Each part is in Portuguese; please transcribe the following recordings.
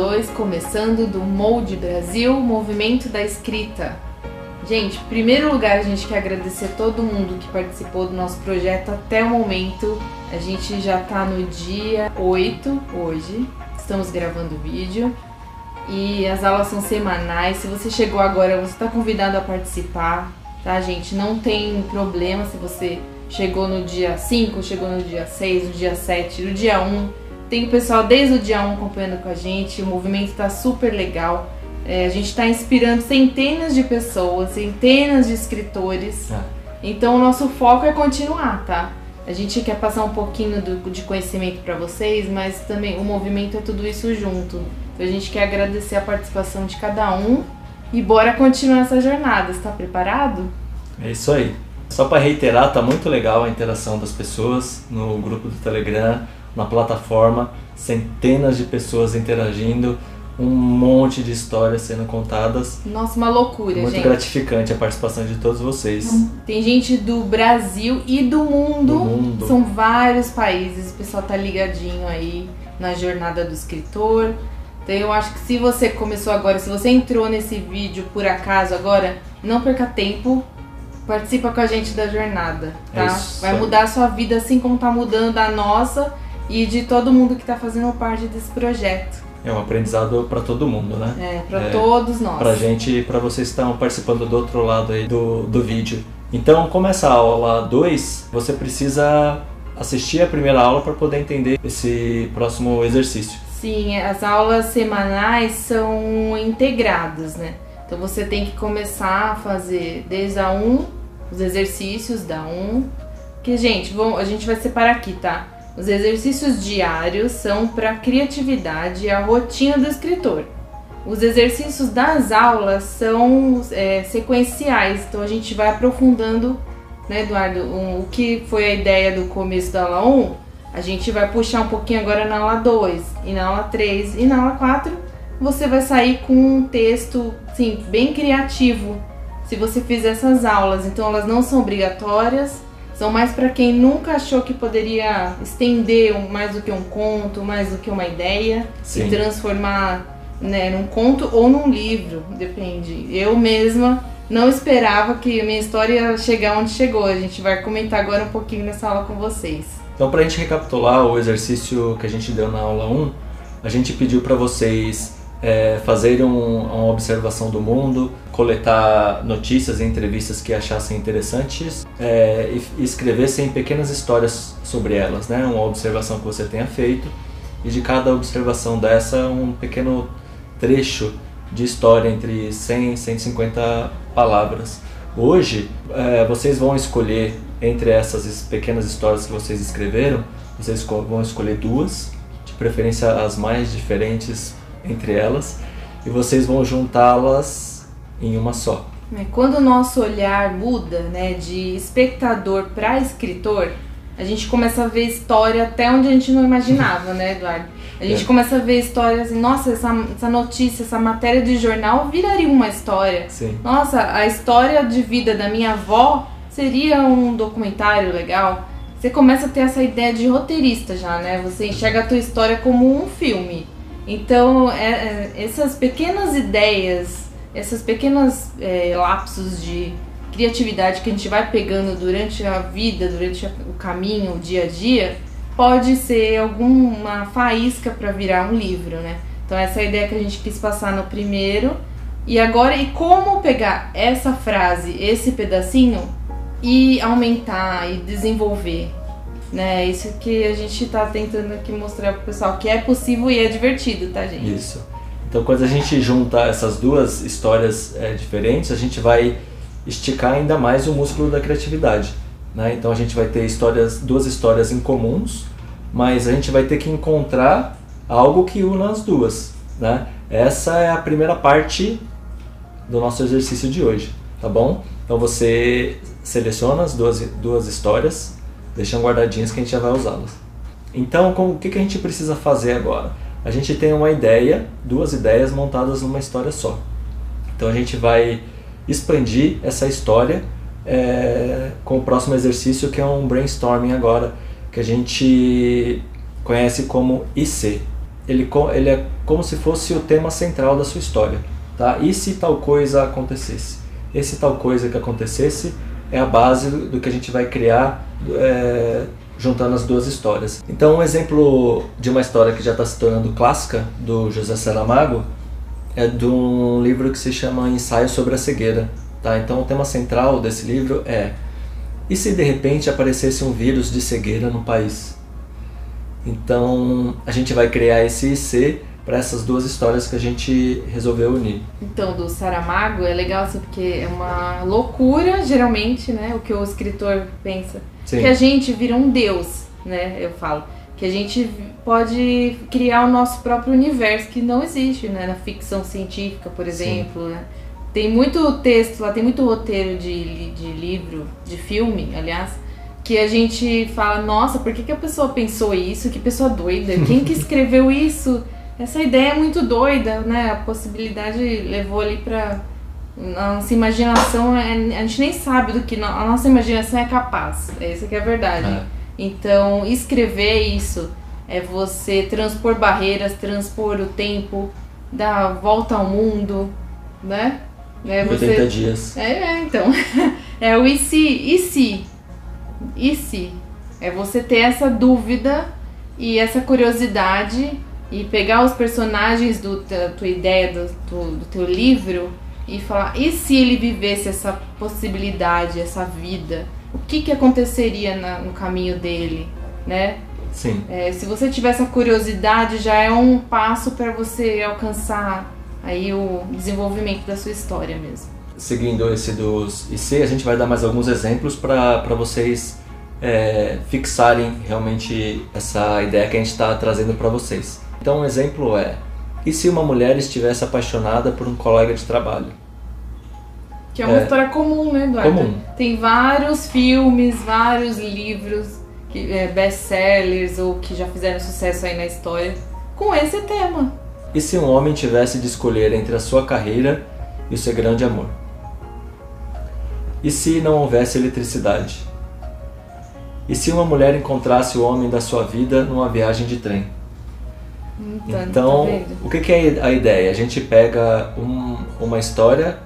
2, começando do Molde Brasil, Movimento da Escrita. Gente, em primeiro lugar, a gente quer agradecer todo mundo que participou do nosso projeto até o momento. A gente já tá no dia 8 hoje, estamos gravando o vídeo e as aulas são semanais. Se você chegou agora, você está convidado a participar, tá, gente? Não tem problema se você chegou no dia 5, chegou no dia 6, no dia 7, no dia 1. Tem o pessoal desde o dia 1 acompanhando com a gente, o movimento está super legal. É, a gente está inspirando centenas de pessoas, centenas de escritores. É. Então o nosso foco é continuar, tá? A gente quer passar um pouquinho do, de conhecimento para vocês, mas também o movimento é tudo isso junto. Então a gente quer agradecer a participação de cada um e bora continuar essa jornada. Está preparado? É isso aí. Só para reiterar, tá muito legal a interação das pessoas no grupo do Telegram, na plataforma, centenas de pessoas interagindo, um monte de histórias sendo contadas. Nossa, uma loucura, muito gente. Muito gratificante a participação de todos vocês. Hum. Tem gente do Brasil e do mundo. do mundo. São vários países, o pessoal tá ligadinho aí na jornada do escritor. Então eu acho que se você começou agora, se você entrou nesse vídeo por acaso agora, não perca tempo, participa com a gente da jornada, tá? É Vai mudar a sua vida assim como tá mudando a nossa e de todo mundo que tá fazendo parte desse projeto. É um aprendizado para todo mundo, né? É, para é, todos nós. Pra gente e para vocês que estão participando do outro lado aí do, do vídeo. Então, como essa aula 2, você precisa assistir a primeira aula para poder entender esse próximo exercício. Sim, as aulas semanais são integradas, né? Então você tem que começar a fazer desde a 1, os exercícios da 1. Que, gente, vamos, a gente vai separar aqui, tá? Os exercícios diários são para criatividade e a rotina do escritor. Os exercícios das aulas são é, sequenciais, então a gente vai aprofundando, né, Eduardo, um, o que foi a ideia do começo da aula 1, a gente vai puxar um pouquinho agora na aula 2, e na aula 3 e na aula 4, você vai sair com um texto, sim, bem criativo, se você fizer essas aulas. Então elas não são obrigatórias, são mais para quem nunca achou que poderia estender mais do que um conto, mais do que uma ideia Sim. e transformar né, num conto ou num livro, depende. Eu mesma não esperava que a minha história ia chegar onde chegou. A gente vai comentar agora um pouquinho nessa aula com vocês. Então, para a gente recapitular o exercício que a gente deu na aula 1, a gente pediu para vocês é, fazer um, uma observação do mundo, coletar notícias e entrevistas que achassem interessantes é, e, escrevessem pequenas histórias sobre elas, né? Uma observação que você tenha feito e de cada observação dessa um pequeno trecho de história entre 100 e 150 palavras. Hoje é, vocês vão escolher entre essas pequenas histórias que vocês escreveram, vocês vão escolher duas, de preferência as mais diferentes entre elas e vocês vão juntá-las em uma só. É, quando o nosso olhar muda, né, de espectador para escritor, a gente começa a ver história até onde a gente não imaginava, né, Eduardo? A gente é. começa a ver histórias assim, nossa, essa, essa notícia, essa matéria de jornal viraria uma história. Sim. Nossa, a história de vida da minha avó seria um documentário legal. Você começa a ter essa ideia de roteirista já, né? Você enxerga a tua história como um filme. Então, é, é, essas pequenas ideias, essas pequenas é, lapsos de criatividade que a gente vai pegando durante a vida, durante o caminho, o dia a dia, pode ser alguma faísca para virar um livro, né? Então essa é a ideia que a gente quis passar no primeiro. E agora, e como pegar essa frase, esse pedacinho e aumentar e desenvolver né? Isso que a gente está tentando aqui mostrar pro pessoal que é possível e é divertido, tá, gente? Isso. Então, quando a gente junta essas duas histórias é, diferentes, a gente vai esticar ainda mais o músculo da criatividade. Né? Então, a gente vai ter histórias, duas histórias incomuns, mas a gente vai ter que encontrar algo que una as duas. Né? Essa é a primeira parte do nosso exercício de hoje, tá bom? Então, você seleciona as duas, duas histórias deixam guardadinhas que a gente já vai usá-las. Então, com, o que, que a gente precisa fazer agora? A gente tem uma ideia, duas ideias montadas numa história só. Então a gente vai expandir essa história é, com o próximo exercício que é um brainstorming agora, que a gente conhece como IC. ele, ele é como se fosse o tema central da sua história. Tá? E se tal coisa acontecesse? Esse tal coisa que acontecesse é a base do que a gente vai criar é, juntando as duas histórias. Então, um exemplo de uma história que já está se tornando clássica, do José Saramago, é de um livro que se chama Ensaio sobre a Cegueira. Tá? Então, o tema central desse livro é: e se de repente aparecesse um vírus de cegueira no país? Então, a gente vai criar esse IC para essas duas histórias que a gente resolveu unir. Então, do Saramago é legal assim, porque é uma loucura, geralmente, né, o que o escritor pensa. Sim. Que a gente vira um deus, né, eu falo. Que a gente pode criar o nosso próprio universo, que não existe, né, na ficção científica, por exemplo, né? Tem muito texto lá, tem muito roteiro de, de livro, de filme, aliás, que a gente fala, nossa, por que, que a pessoa pensou isso? Que pessoa doida. Quem que escreveu isso? Essa ideia é muito doida, né? A possibilidade levou ali pra. Nossa imaginação, é, a gente nem sabe do que a nossa imaginação é capaz. Essa que é a verdade. É. Então, escrever isso é você transpor barreiras, transpor o tempo, dar volta ao mundo, né? É você... 80 dias. É, é, então. É o e se, e se? E se? É você ter essa dúvida e essa curiosidade e pegar os personagens do, da tua ideia, do, do, do teu livro e falar, e se ele vivesse essa possibilidade, essa vida? O que, que aconteceria na, no caminho dele, né? Sim. É, se você tiver essa curiosidade, já é um passo para você alcançar aí o desenvolvimento da sua história mesmo. Seguindo esse dos IC, a gente vai dar mais alguns exemplos para vocês é, fixarem realmente essa ideia que a gente está trazendo para vocês. Então, um exemplo é: e se uma mulher estivesse apaixonada por um colega de trabalho? Que é uma é, história comum, né, Eduardo? Comum. Tem vários filmes, vários livros, que, é, best-sellers ou que já fizeram sucesso aí na história com esse tema. E se um homem tivesse de escolher entre a sua carreira e o seu grande amor? E se não houvesse eletricidade? E se uma mulher encontrasse o homem da sua vida numa viagem de trem? Então, então tá o que, que, é a ideia? A gente pega um, uma história,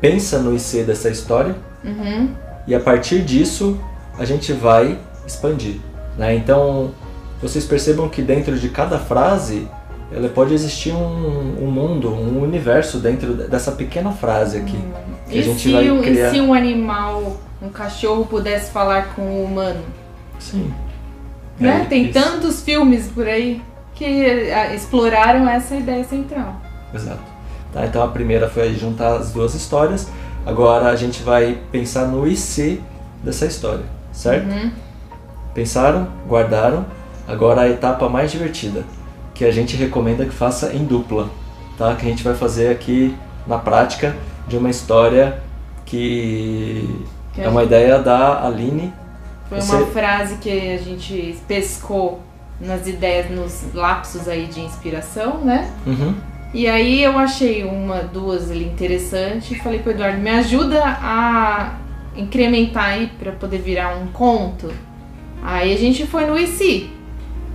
pensa no IC dessa história uhum. e a partir disso a gente vai expandir. Né? Então vocês percebam que dentro de cada frase ela pode existir um, um mundo, um universo dentro dessa pequena frase aqui. Hum. Que e, a gente se, vai criar... e se um animal, um cachorro pudesse falar com um humano? Sim. Né? É, Tem isso. tantos filmes por aí que exploraram essa ideia central. Exato. Tá, então a primeira foi juntar as duas histórias. Agora a gente vai pensar no IC dessa história, certo? Uhum. Pensaram, guardaram. Agora a etapa mais divertida, que a gente recomenda que faça em dupla, tá? Que a gente vai fazer aqui na prática de uma história que, que é uma gente... ideia da Aline. Foi Você... uma frase que a gente pescou nas ideias, nos lapsos aí de inspiração, né? Uhum. E aí eu achei uma, duas ali interessantes e falei pro Eduardo, me ajuda a incrementar aí para poder virar um conto. Aí a gente foi no IC.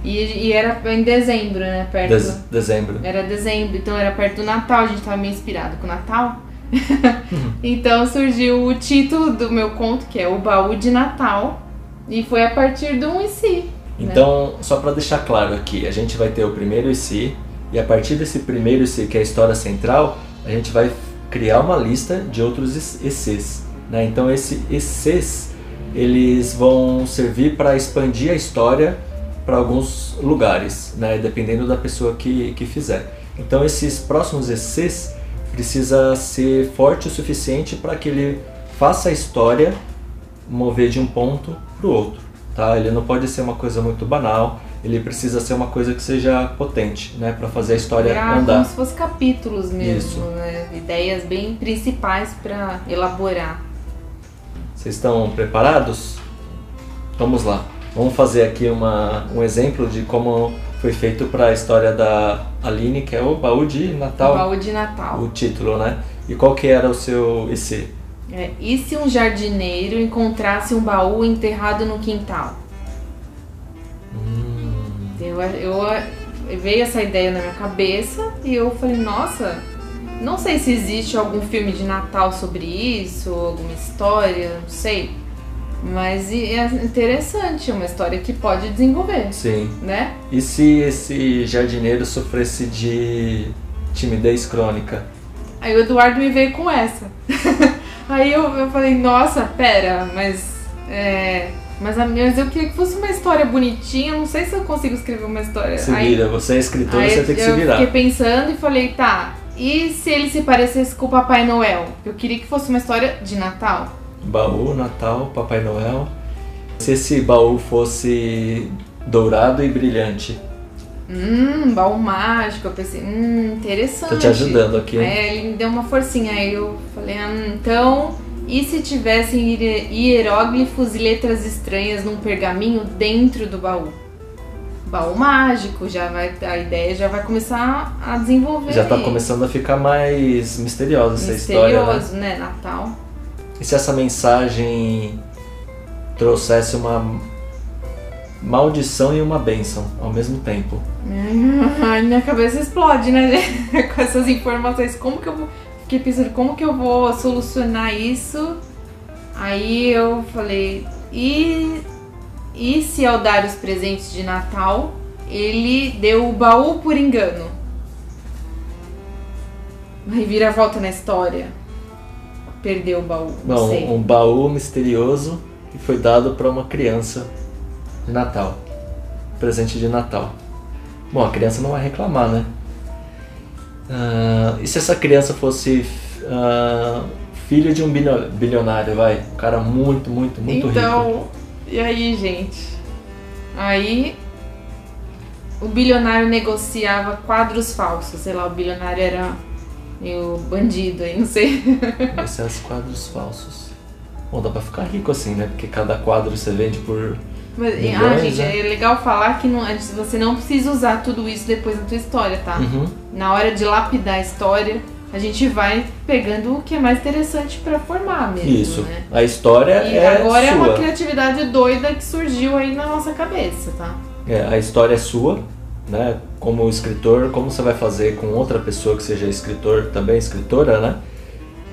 E, e era em dezembro, né? Perto, Des, dezembro. Era dezembro, então era perto do Natal, a gente tava meio inspirado com o Natal. Uhum. então surgiu o título do meu conto, que é O Baú de Natal. E foi a partir do um IC. Né? Então, né? só para deixar claro aqui, a gente vai ter o primeiro IC e a partir desse primeiro IC, que é a história central, a gente vai criar uma lista de outros ICs. Né? Então, esses ICs eles vão servir para expandir a história para alguns lugares, né? dependendo da pessoa que, que fizer. Então, esses próximos ICs precisa ser forte o suficiente para que ele faça a história mover de um ponto para o outro tá? Ele não pode ser uma coisa muito banal, ele precisa ser uma coisa que seja potente, né, para fazer a história Virar andar. Como se fosse capítulos mesmo, né? Ideias bem principais para elaborar. Vocês estão preparados? Vamos lá. Vamos fazer aqui uma, um exemplo de como foi feito para a história da Aline, que é o baú de Natal. O baú de Natal. O título, né? E qual que era o seu IC? É, e se um jardineiro encontrasse um baú enterrado no quintal? Hum. Eu, eu veio essa ideia na minha cabeça e eu falei, nossa, não sei se existe algum filme de Natal sobre isso, alguma história, não sei. Mas é interessante, é uma história que pode desenvolver. Sim. Né? E se esse jardineiro sofresse de timidez crônica? Aí o Eduardo me veio com essa. Aí eu, eu falei, nossa, pera, mas. É, mas, mas eu queria que fosse uma história bonitinha, não sei se eu consigo escrever uma história. Se aí, vira, você é escritor, você tem que se virar. Eu fiquei pensando e falei, tá, e se ele se parecesse com o Papai Noel? Eu queria que fosse uma história de Natal. Baú, Natal, Papai Noel. Se esse baú fosse dourado e brilhante. Hum, baú mágico. Eu pensei, hum, interessante. Tô te ajudando aqui. É, ele me deu uma forcinha. Aí eu falei, hum, então. E se tivessem hieróglifos e letras estranhas num pergaminho dentro do baú? Baú mágico, já vai, a ideia já vai começar a desenvolver. Já tá começando a ficar mais misteriosa essa história. Né? Misterioso, né? Natal. E se essa mensagem trouxesse uma maldição e uma bênção ao mesmo tempo? Ai, minha cabeça explode, né, gente? Com essas informações. Como que eu vou. Fiquei pensando, como que eu vou solucionar isso? Aí eu falei, e, e se ao dar os presentes de Natal, ele deu o baú por engano? Aí vira a volta na história perdeu o baú? Não, não sei. um baú misterioso que foi dado para uma criança de Natal. Presente de Natal. Bom, a criança não vai reclamar, né? Uh, e se essa criança fosse uh, filho de um bilionário, vai? Um cara muito, muito, muito então, rico. Então, e aí, gente? Aí o bilionário negociava quadros falsos. Sei lá, o bilionário era o bandido aí, não sei. Esses quadros falsos. Bom, dá pra ficar rico assim, né? Porque cada quadro você vende por. Mas, milhões, ah, gente, né? é legal falar que não, você não precisa usar tudo isso depois na tua história, tá? Uhum. Na hora de lapidar a história, a gente vai pegando o que é mais interessante para formar mesmo. Isso. Né? A história e é. Agora sua. é uma criatividade doida que surgiu aí na nossa cabeça, tá? É, a história é sua, né? Como escritor, como você vai fazer com outra pessoa que seja escritor, também escritora, né?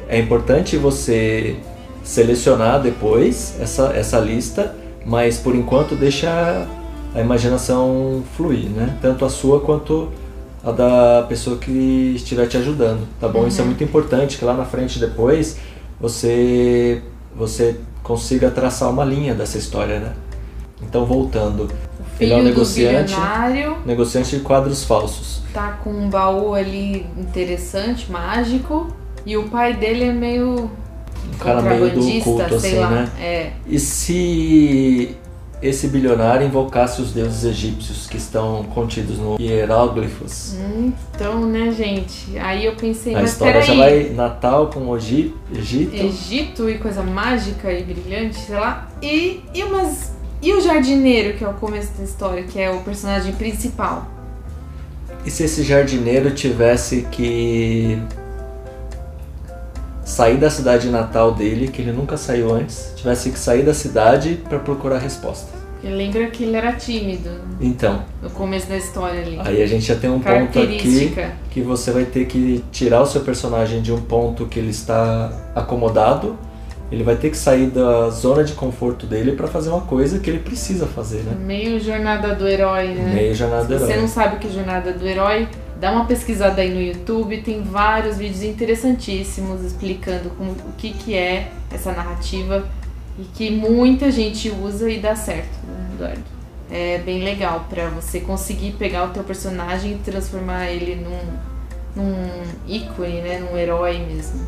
É importante você selecionar depois essa, essa lista, mas por enquanto deixa a imaginação fluir, né? Tanto a sua quanto a da pessoa que estiver te ajudando, tá bom? Uhum. Isso é uhum. muito importante, que lá na frente depois você você consiga traçar uma linha dessa história, né? Então voltando, ele é um negociante, negociante de quadros falsos. Tá com um baú ali interessante, mágico, e o pai dele é meio um cara meio do culto assim, lá. né? É. E se esse bilionário invocasse os deuses egípcios que estão contidos no hieróglifos. Então, né, gente? Aí eu pensei, a história já vai Natal com o Egito. Egito e coisa mágica e brilhante, sei lá. E, e umas e o jardineiro, que é o começo da história, que é o personagem principal? E se esse jardineiro tivesse que sair da cidade natal dele, que ele nunca saiu antes, tivesse que sair da cidade para procurar resposta? Eu lembro que ele era tímido. Então. No começo da história ali. Aí a gente já tem um ponto aqui que você vai ter que tirar o seu personagem de um ponto que ele está acomodado ele vai ter que sair da zona de conforto dele para fazer uma coisa que ele precisa fazer, né? Meio jornada do herói, né? Meio jornada do herói. Você não sabe o que é jornada do herói, dá uma pesquisada aí no YouTube, tem vários vídeos interessantíssimos explicando como, o que, que é essa narrativa e que muita gente usa e dá certo, né, Eduardo? É bem legal para você conseguir pegar o teu personagem e transformar ele num, num ícone, né? Num herói mesmo.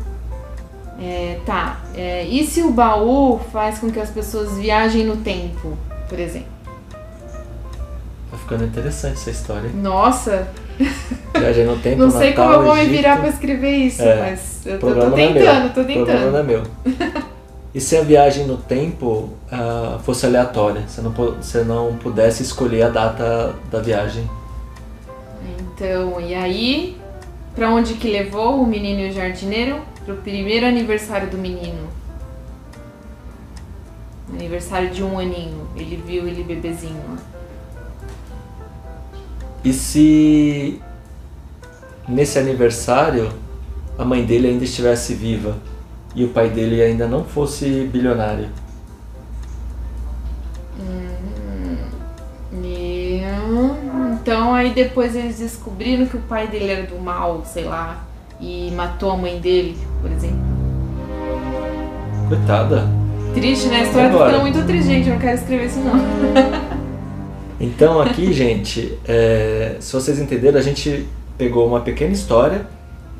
É, tá. É, e se o baú faz com que as pessoas viajem no tempo, por exemplo? Tá ficando interessante essa história. Nossa! Viagem no tempo, Não sei Natal, como eu vou Egito. me virar pra escrever isso, é, mas eu tô, tô tentando, é tô tentando. O problema não é meu. E se a viagem no tempo uh, fosse aleatória? Você não, você não pudesse escolher a data da viagem? Então, e aí? Pra onde que levou o menino e o jardineiro? pro primeiro aniversário do menino. Aniversário de um aninho. Ele viu ele bebezinho. E se nesse aniversário a mãe dele ainda estivesse viva e o pai dele ainda não fosse bilionário? Então aí depois eles descobriram que o pai dele era do mal, sei lá, e matou a mãe dele, por exemplo. Coitada. Triste, né? A história tá ficando muito triste, gente. Eu não quero escrever isso não. então aqui, gente, é, se vocês entenderam, a gente pegou uma pequena história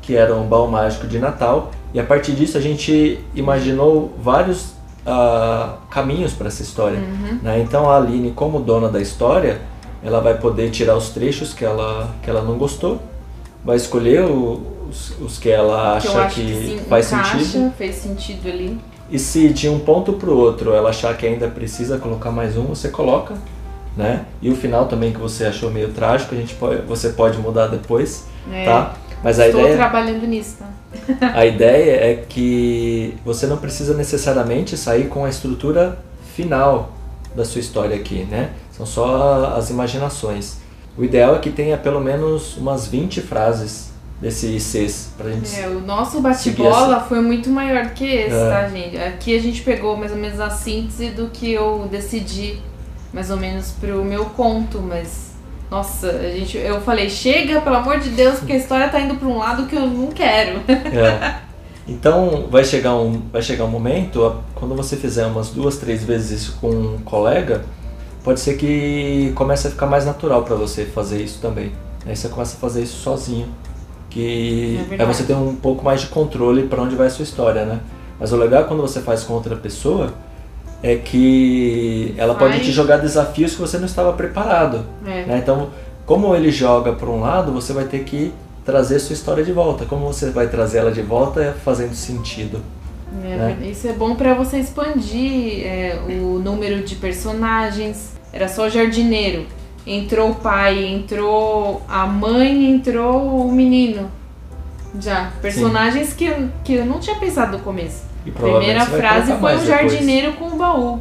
que era um baú mágico de Natal e a partir disso a gente imaginou vários uh, caminhos para essa história. Uhum. Né? Então a Aline, como dona da história, ela vai poder tirar os trechos que ela, que ela não gostou, vai escolher o, os, os que ela acha que, que sim, faz encaixa, sentido. fez sentido ali. E se de um ponto para o outro ela achar que ainda precisa colocar mais um, você coloca, né? E o final também que você achou meio trágico, a gente pode, você pode mudar depois, é, tá? Mas a estou ideia, trabalhando nisso, tá? a ideia é que você não precisa necessariamente sair com a estrutura final da sua história aqui, né? São só as imaginações. O ideal é que tenha pelo menos umas 20 frases desse ICs pra gente É, o nosso bate-bola foi muito maior que esse, é. tá, gente? Aqui a gente pegou mais ou menos a síntese do que eu decidi mais ou menos pro meu conto, mas nossa, a gente, eu falei, chega, pelo amor de Deus, porque a história tá indo para um lado que eu não quero. É. Então vai chegar um, vai chegar um momento, quando você fizer umas duas, três vezes isso com um colega, pode ser que comece a ficar mais natural para você fazer isso também. Aí você começa a fazer isso sozinho, que é aí você tem um pouco mais de controle para onde vai a sua história, né? Mas o legal é quando você faz com outra pessoa é que ela pode te jogar desafios que você não estava preparado. É. Né? Então, como ele joga para um lado, você vai ter que trazer sua história de volta. Como você vai trazer ela de volta é fazendo sentido. É, né? Isso é bom para você expandir é, o número de personagens. Era só jardineiro. Entrou o pai, entrou a mãe, entrou o menino. Já. Personagens que, que eu não tinha pensado no começo. A primeira frase foi um jardineiro com o baú.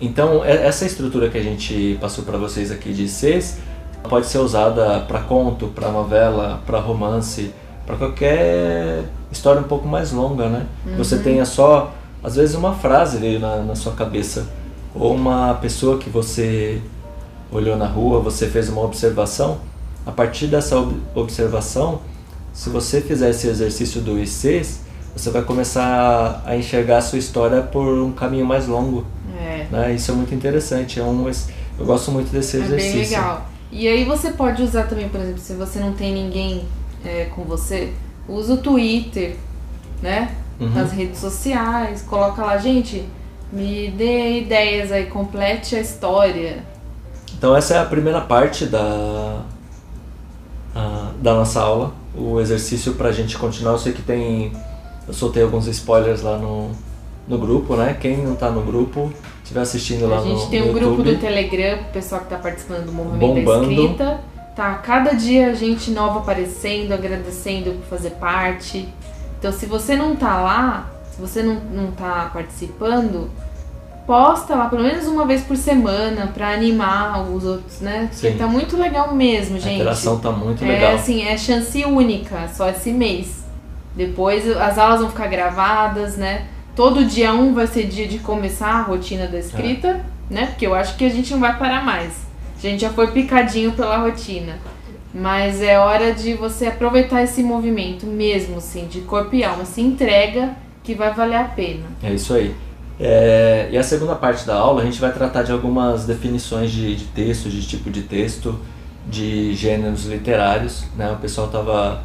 Então, essa estrutura que a gente passou para vocês aqui de Cs pode ser usada para conto, para novela, para romance, para qualquer história um pouco mais longa, né? Uhum. Você tenha só, às vezes, uma frase veio na, na sua cabeça, ou uma pessoa que você olhou na rua, você fez uma observação. A partir dessa ob observação, se você fizer esse exercício do ICs, você vai começar a enxergar a sua história por um caminho mais longo. É. Né? Isso é muito interessante. É um, eu gosto muito desse exercício. É bem legal. E aí você pode usar também, por exemplo, se você não tem ninguém é, com você, usa o Twitter, né? Uhum. Nas redes sociais, coloca lá, gente, me dê ideias aí, complete a história. Então essa é a primeira parte da, a, da nossa aula, o exercício para a gente continuar. Eu sei que tem, eu soltei alguns spoilers lá no, no grupo, né? Quem não está no grupo, estiver assistindo lá no A gente tem um grupo do Telegram, o pessoal que está participando do movimento Bombando. da escrita. Tá, cada dia gente nova aparecendo, agradecendo por fazer parte. Então, se você não tá lá, se você não, não tá participando, posta lá pelo menos uma vez por semana para animar os outros, né? Sim. Porque tá muito legal mesmo, gente. A interação tá muito legal. É assim, é chance única, só esse mês. Depois as aulas vão ficar gravadas, né? Todo dia um vai ser dia de começar a rotina da escrita, é. né? Porque eu acho que a gente não vai parar mais. A gente já foi picadinho pela rotina. Mas é hora de você aproveitar esse movimento mesmo, assim, de corpo e alma. Se entrega que vai valer a pena. É isso aí. É, e a segunda parte da aula a gente vai tratar de algumas definições de, de texto, de tipo de texto, de gêneros literários. Né? O pessoal estava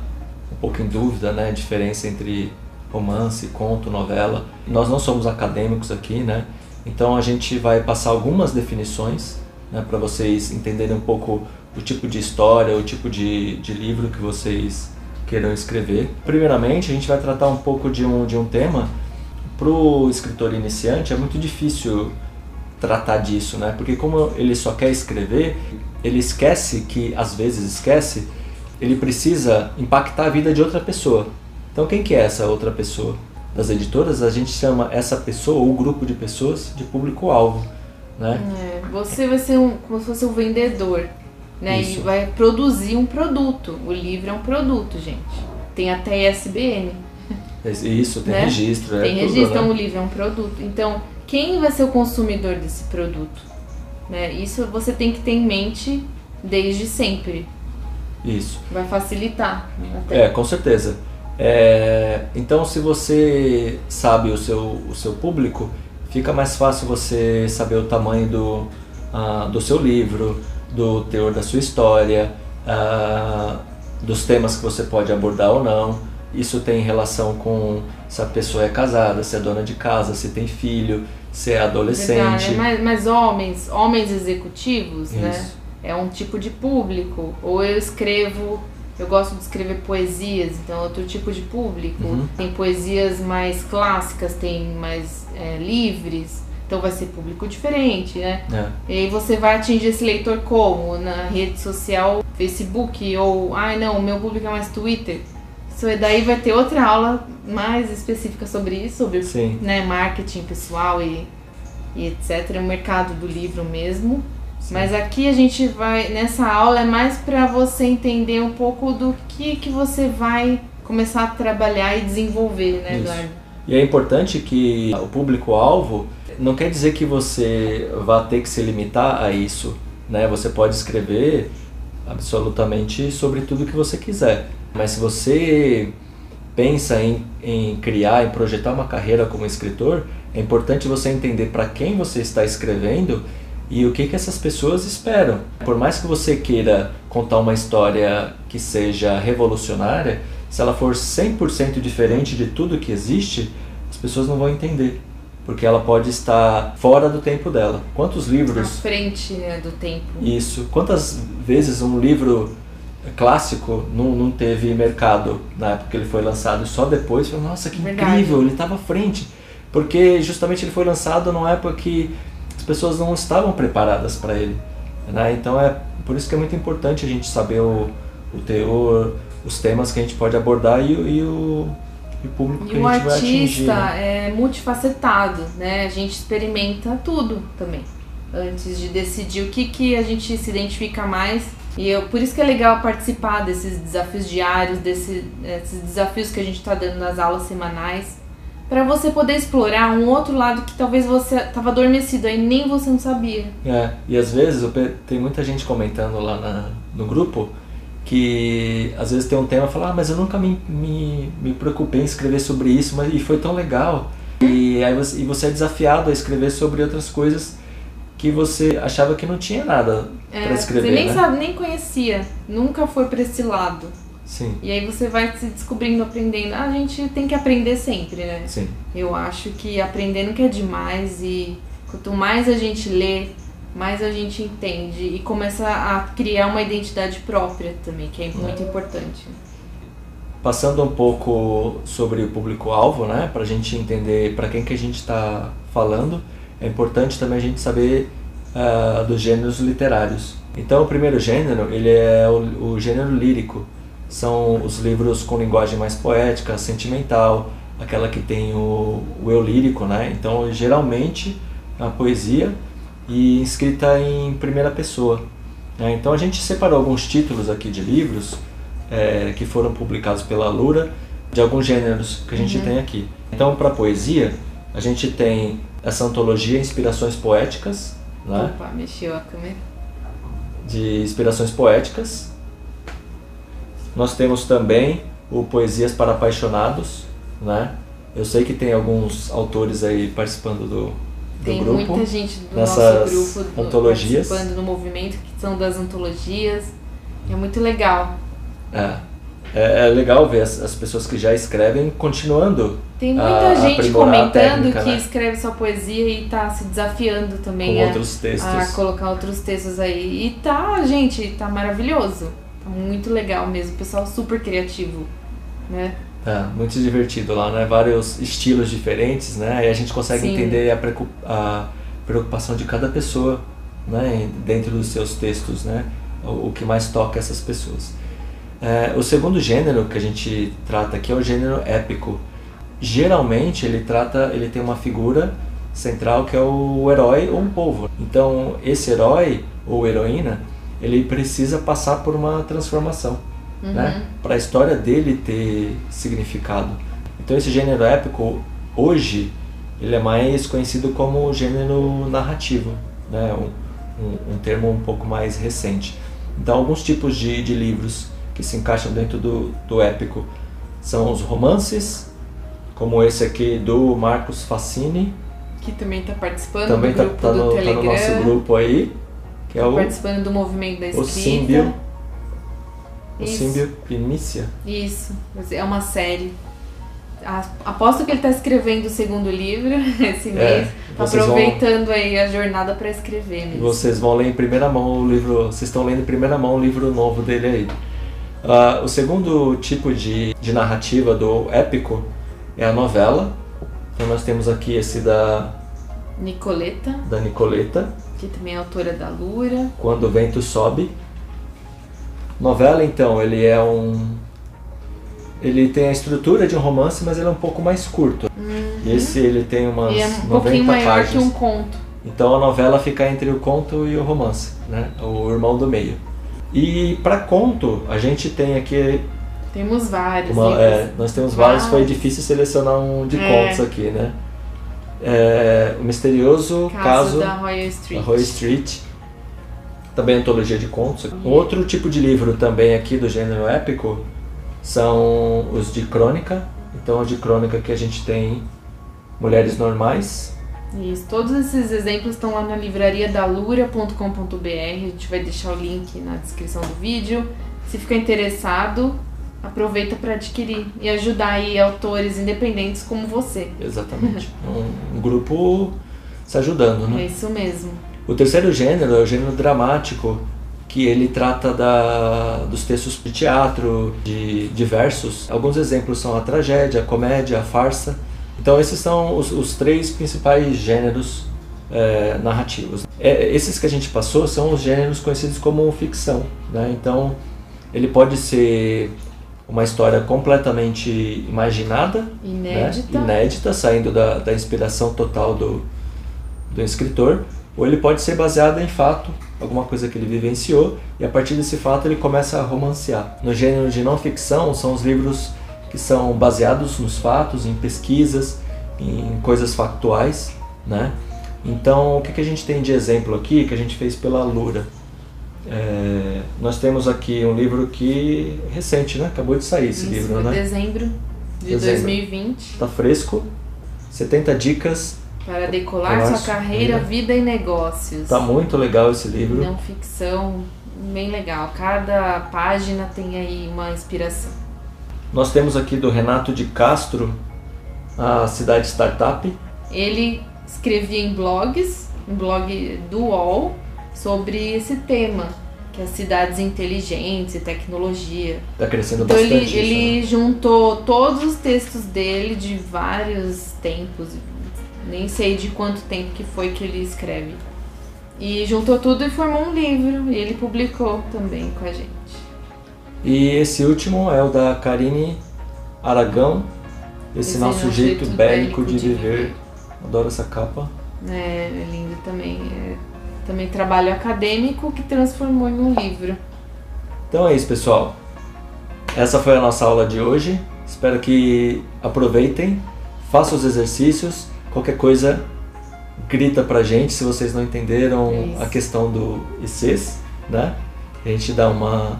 um pouco em dúvida, né? A diferença entre romance, conto, novela. Nós não somos acadêmicos aqui, né? Então a gente vai passar algumas definições né, para vocês entenderem um pouco o tipo de história, o tipo de, de livro que vocês queiram escrever. Primeiramente, a gente vai tratar um pouco de um, de um tema. Para o escritor iniciante é muito difícil tratar disso, né? Porque como ele só quer escrever, ele esquece que, às vezes esquece, ele precisa impactar a vida de outra pessoa. Então quem que é essa outra pessoa? Das editoras, a gente chama essa pessoa ou grupo de pessoas de público-alvo. Né? É, você vai ser um, como se fosse um vendedor. né? Isso. E vai produzir um produto. O livro é um produto, gente. Tem até ISBN. Isso, tem Né? registro. é Tem tudo, registro, então né? o livro é um produto. Então, quem vai ser o consumidor desse produto? Né? Isso você tem que ter em mente desde sempre. Isso. Vai facilitar. Até. É, com certeza. É, então, se você sabe o seu, o seu público, fica mais fácil você saber o tamanho do, ah, do seu livro, do teor da sua história, ah, dos temas que você pode abordar ou não. Isso tem relação com se a pessoa é casada, se é dona de casa, se tem filho, se é Verdade, adolescente. mas, mas homens, homens executivos, né? É um tipo de público. Ou eu escrevo, eu gosto de escrever poesias, então é outro tipo de público. Uhum. Tem poesias mais clássicas, tem mais é, livres, então vai ser público diferente, né? É. E aí você vai atingir esse leitor como? Na rede social, Facebook, ou ai não, o meu público é mais Twitter. Isso aí daí vai ter outra aula mais específica sobre isso, sobre Sim. né, marketing pessoal e, e etc. O mercado do livro mesmo. Mas aqui a gente vai, nessa aula é mais para você entender um pouco do que, que você vai começar a trabalhar e desenvolver, né. Eduardo? E é importante que o público-alvo não quer dizer que você vá ter que se limitar a isso. Né? Você pode escrever absolutamente sobre tudo que você quiser. Mas se você pensa em, em criar, em projetar uma carreira como escritor, é importante você entender para quem você está escrevendo e o que, que essas pessoas esperam. Por mais que você queira contar uma história que seja revolucionária, se ela for 100% diferente de tudo que existe, as pessoas não vão entender. Porque ela pode estar fora do tempo dela. Quantos livros frente né, do tempo. isso. Quantas vezes um livro clássico não, não teve mercado na época que ele foi lançado e só depois falou, nossa, que Verdade. incrível, ele estava à frente. Porque justamente ele foi lançado numa época que as pessoas não estavam preparadas para ele. Né? Então é por isso que é muito importante a gente saber o, o teor, os temas que a gente pode abordar e, o- e o, e o público que E o a gente vai atingir. artista né? é multifacetado, né? A gente experimenta tudo também. Antes de decidir o que, que a gente se identifica mais. E eu, por isso que é legal participar desses desafios diários, desse, desses desafios que a gente está dando nas aulas semanais. Para você poder explorar um outro lado que talvez você estava adormecido aí, nem você não sabia. É, e às vezes tem muita gente comentando lá na- no grupo que às vezes tem um tema e fala, ah, mas eu nunca me, me, me preocupei em escrever sobre isso, mas e foi tão legal. E aí você, e você é desafiado a escrever sobre outras coisas que você achava que não tinha nada É, para escrever, você nem né? sabe, nem conhecia, nunca foi para esse lado. Sim, E aí você vai se descobrindo, aprendendo. Ah, a gente tem que aprender sempre, né? sim, Eu acho que aprender nunca é demais e quanto mais a gente lê, mais a gente entende e começa a criar uma identidade própria também, que é muito importante. Passando um pouco sobre o público-alvo, né, para a gente entender para quem que a gente está falando, é importante também a gente saber ah, dos gêneros literários. Então, o primeiro gênero, ele é o, o gênero lírico. São os livros com linguagem mais poética, sentimental, aquela que tem o, o eu lírico, né? Então, geralmente, a poesia e escrita em primeira pessoa. né? Então, a gente separou alguns títulos aqui de livros é, que foram publicados pela Lura, de alguns gêneros que a gente tem aqui. Então, para poesia, a gente tem essa antologia Inspirações Poéticas, né? Opa, mexeu a câmera. de inspirações poéticas. Nós temos também o Poesias para Apaixonados, né? Eu sei que tem alguns autores aí participando do, do Tem grupo. muita gente do nessas nosso grupo antologias. participando do movimento, que são das antologias. É muito legal. É. É, é legal ver as, as pessoas que já escrevem continuando Tem muita a- gente a comentando técnica, que né? escreve só poesia e tá se desafiando também com a- outros textos. a colocar outros textos aí. E tá, gente, tá maravilhoso. Muito legal mesmo. Pessoal super criativo, né? É, muito divertido lá, né? Vários estilos diferentes, né? E a gente consegue Sim. entender a, preocup- a preocupação de cada pessoa, né? Dentro dos seus textos, né? O, o que mais toca essas pessoas. É, o segundo gênero que a gente trata aqui é o gênero épico. Geralmente ele trata, ele tem uma figura central que é o herói ou um povo. Então esse herói ou heroína, ele precisa passar por uma transformação, né? Para a história dele ter significado. Então esse gênero épico hoje ele é mais conhecido como gênero narrativo, né? Um, um, um termo um pouco mais recente. Então alguns tipos de, de livros que se encaixam dentro do, do épico são os romances, como esse aqui do Marcos Facini, Que também está participando também do tá, grupo tá do no, tá no Telegram. nosso grupo aí, que é o, participando do movimento da o escrita. O Isso. Símbio Primícia. Isso, é uma série. Aposto que ele está escrevendo o segundo livro esse É, mês. Tá vocês vão- aproveitando aí a jornada para escrever mesmo. vocês vão ler em primeira mão o livro, vocês estão lendo em primeira mão o livro novo dele aí. Ah, o segundo tipo de, de narrativa do épico é a novela. Então nós temos aqui esse da, Nicoleta, da Nicoleta, que também é autora da Lura. Quando o Vento Sobe. Novela, então, ele é um. Ele tem a estrutura de um romance, mas ele é um pouco mais curto. E esse ele tem umas Uhum. e é um 90 pouquinho maior páginas. que um conto. Então a novela fica entre o conto e o romance, né? O irmão do meio. E para conto, a gente tem aqui Temos vários uma, é, nós temos vários, foi Vários. difícil selecionar um de É. contos aqui, né? É, o misterioso Caso, caso da Royal Street. da Roy Street, também antologia de contos. Um outro tipo de livro também aqui do gênero épico são os de crônica. Então, de crônica que a gente tem Mulheres Normais, Isso, todos esses exemplos estão lá na livraria da lura.com.br. A gente vai deixar o link na descrição do vídeo. Se ficar interessado, aproveita para adquirir e ajudar aí autores independentes como você. exatamente. um, um grupo se ajudando, né? É isso mesmo. O terceiro gênero é o gênero dramático, que ele trata da, dos textos de teatro, de, de versos. Alguns exemplos são a tragédia, a comédia, a farsa. Então esses são os, os três principais gêneros é, narrativos. É, esses que a gente passou são os gêneros conhecidos como ficção. Né? Então ele pode ser uma história completamente imaginada, Inédita. né? inédita, saindo da, da inspiração total do, do escritor, ou ele pode ser baseado em fato, alguma coisa que ele vivenciou, e a partir desse fato ele começa a romancear. No gênero de não ficção, são os livros que são baseados nos fatos, em pesquisas, em coisas factuais, né? Então, o que, que a gente tem de exemplo aqui, que a gente fez pela Lura? É, nós temos aqui um livro que recente, né? Acabou de sair esse Isso, livro, né? dezembro de Dezembro. 2020. Tá fresco. 70 dicas. Para decolar Para sua carreira, vida. vida e negócios. Tá muito legal esse livro. Não ficção, bem legal. Cada página tem aí uma inspiração. Nós temos aqui do Renato de Castro, a Cidade Startup. Ele escrevia em blogs, um blog do UOL, sobre esse tema, que é as cidades inteligentes e tecnologia. Tá crescendo Então ele, bastante. isso, ele né? juntou todos os textos dele de vários tempos, nem sei de quanto tempo que foi que ele escreve. E juntou tudo e formou um livro, e ele publicou também com a gente. E esse último é o da Karine Aragão. Esse Esse nosso jeito Jeito bélico Bélico de de viver. Adoro essa capa. É, é lindo também. É, também trabalho acadêmico que transformou em um livro. Então é isso, pessoal. Essa foi a nossa aula de hoje. Espero que aproveitem, façam os exercícios. Qualquer coisa, grita pra gente se vocês não entenderam Isso. a questão do ICs, né? A gente dá uma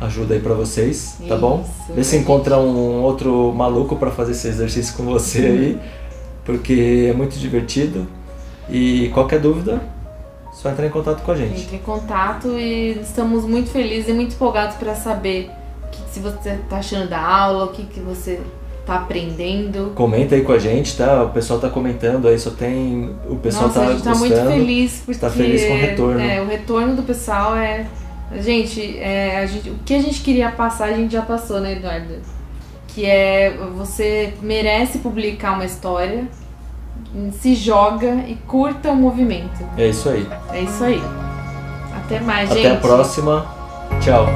ajuda aí pra vocês, tá bom? Isso, Vê se encontra um outro maluco pra fazer esse exercício com você aí, porque é muito divertido. E qualquer dúvida, só entrar em contato com a gente. Entre em contato e estamos muito felizes e muito empolgados para saber o que, se você tá achando da aula, o que, que você tá aprendendo. Comenta aí com a gente, tá? O pessoal tá comentando aí, só tem. O pessoal Nossa, tá a gente tá gostando. muito feliz porque tá feliz com o retorno. É, o retorno do pessoal é. Gente, é, a gente, o que a gente queria passar, a gente já passou, né, Eduardo? Que é você merece publicar uma história, se joga e curta o movimento. É isso aí. É isso aí. Até mais, gente. Até a próxima. Tchau.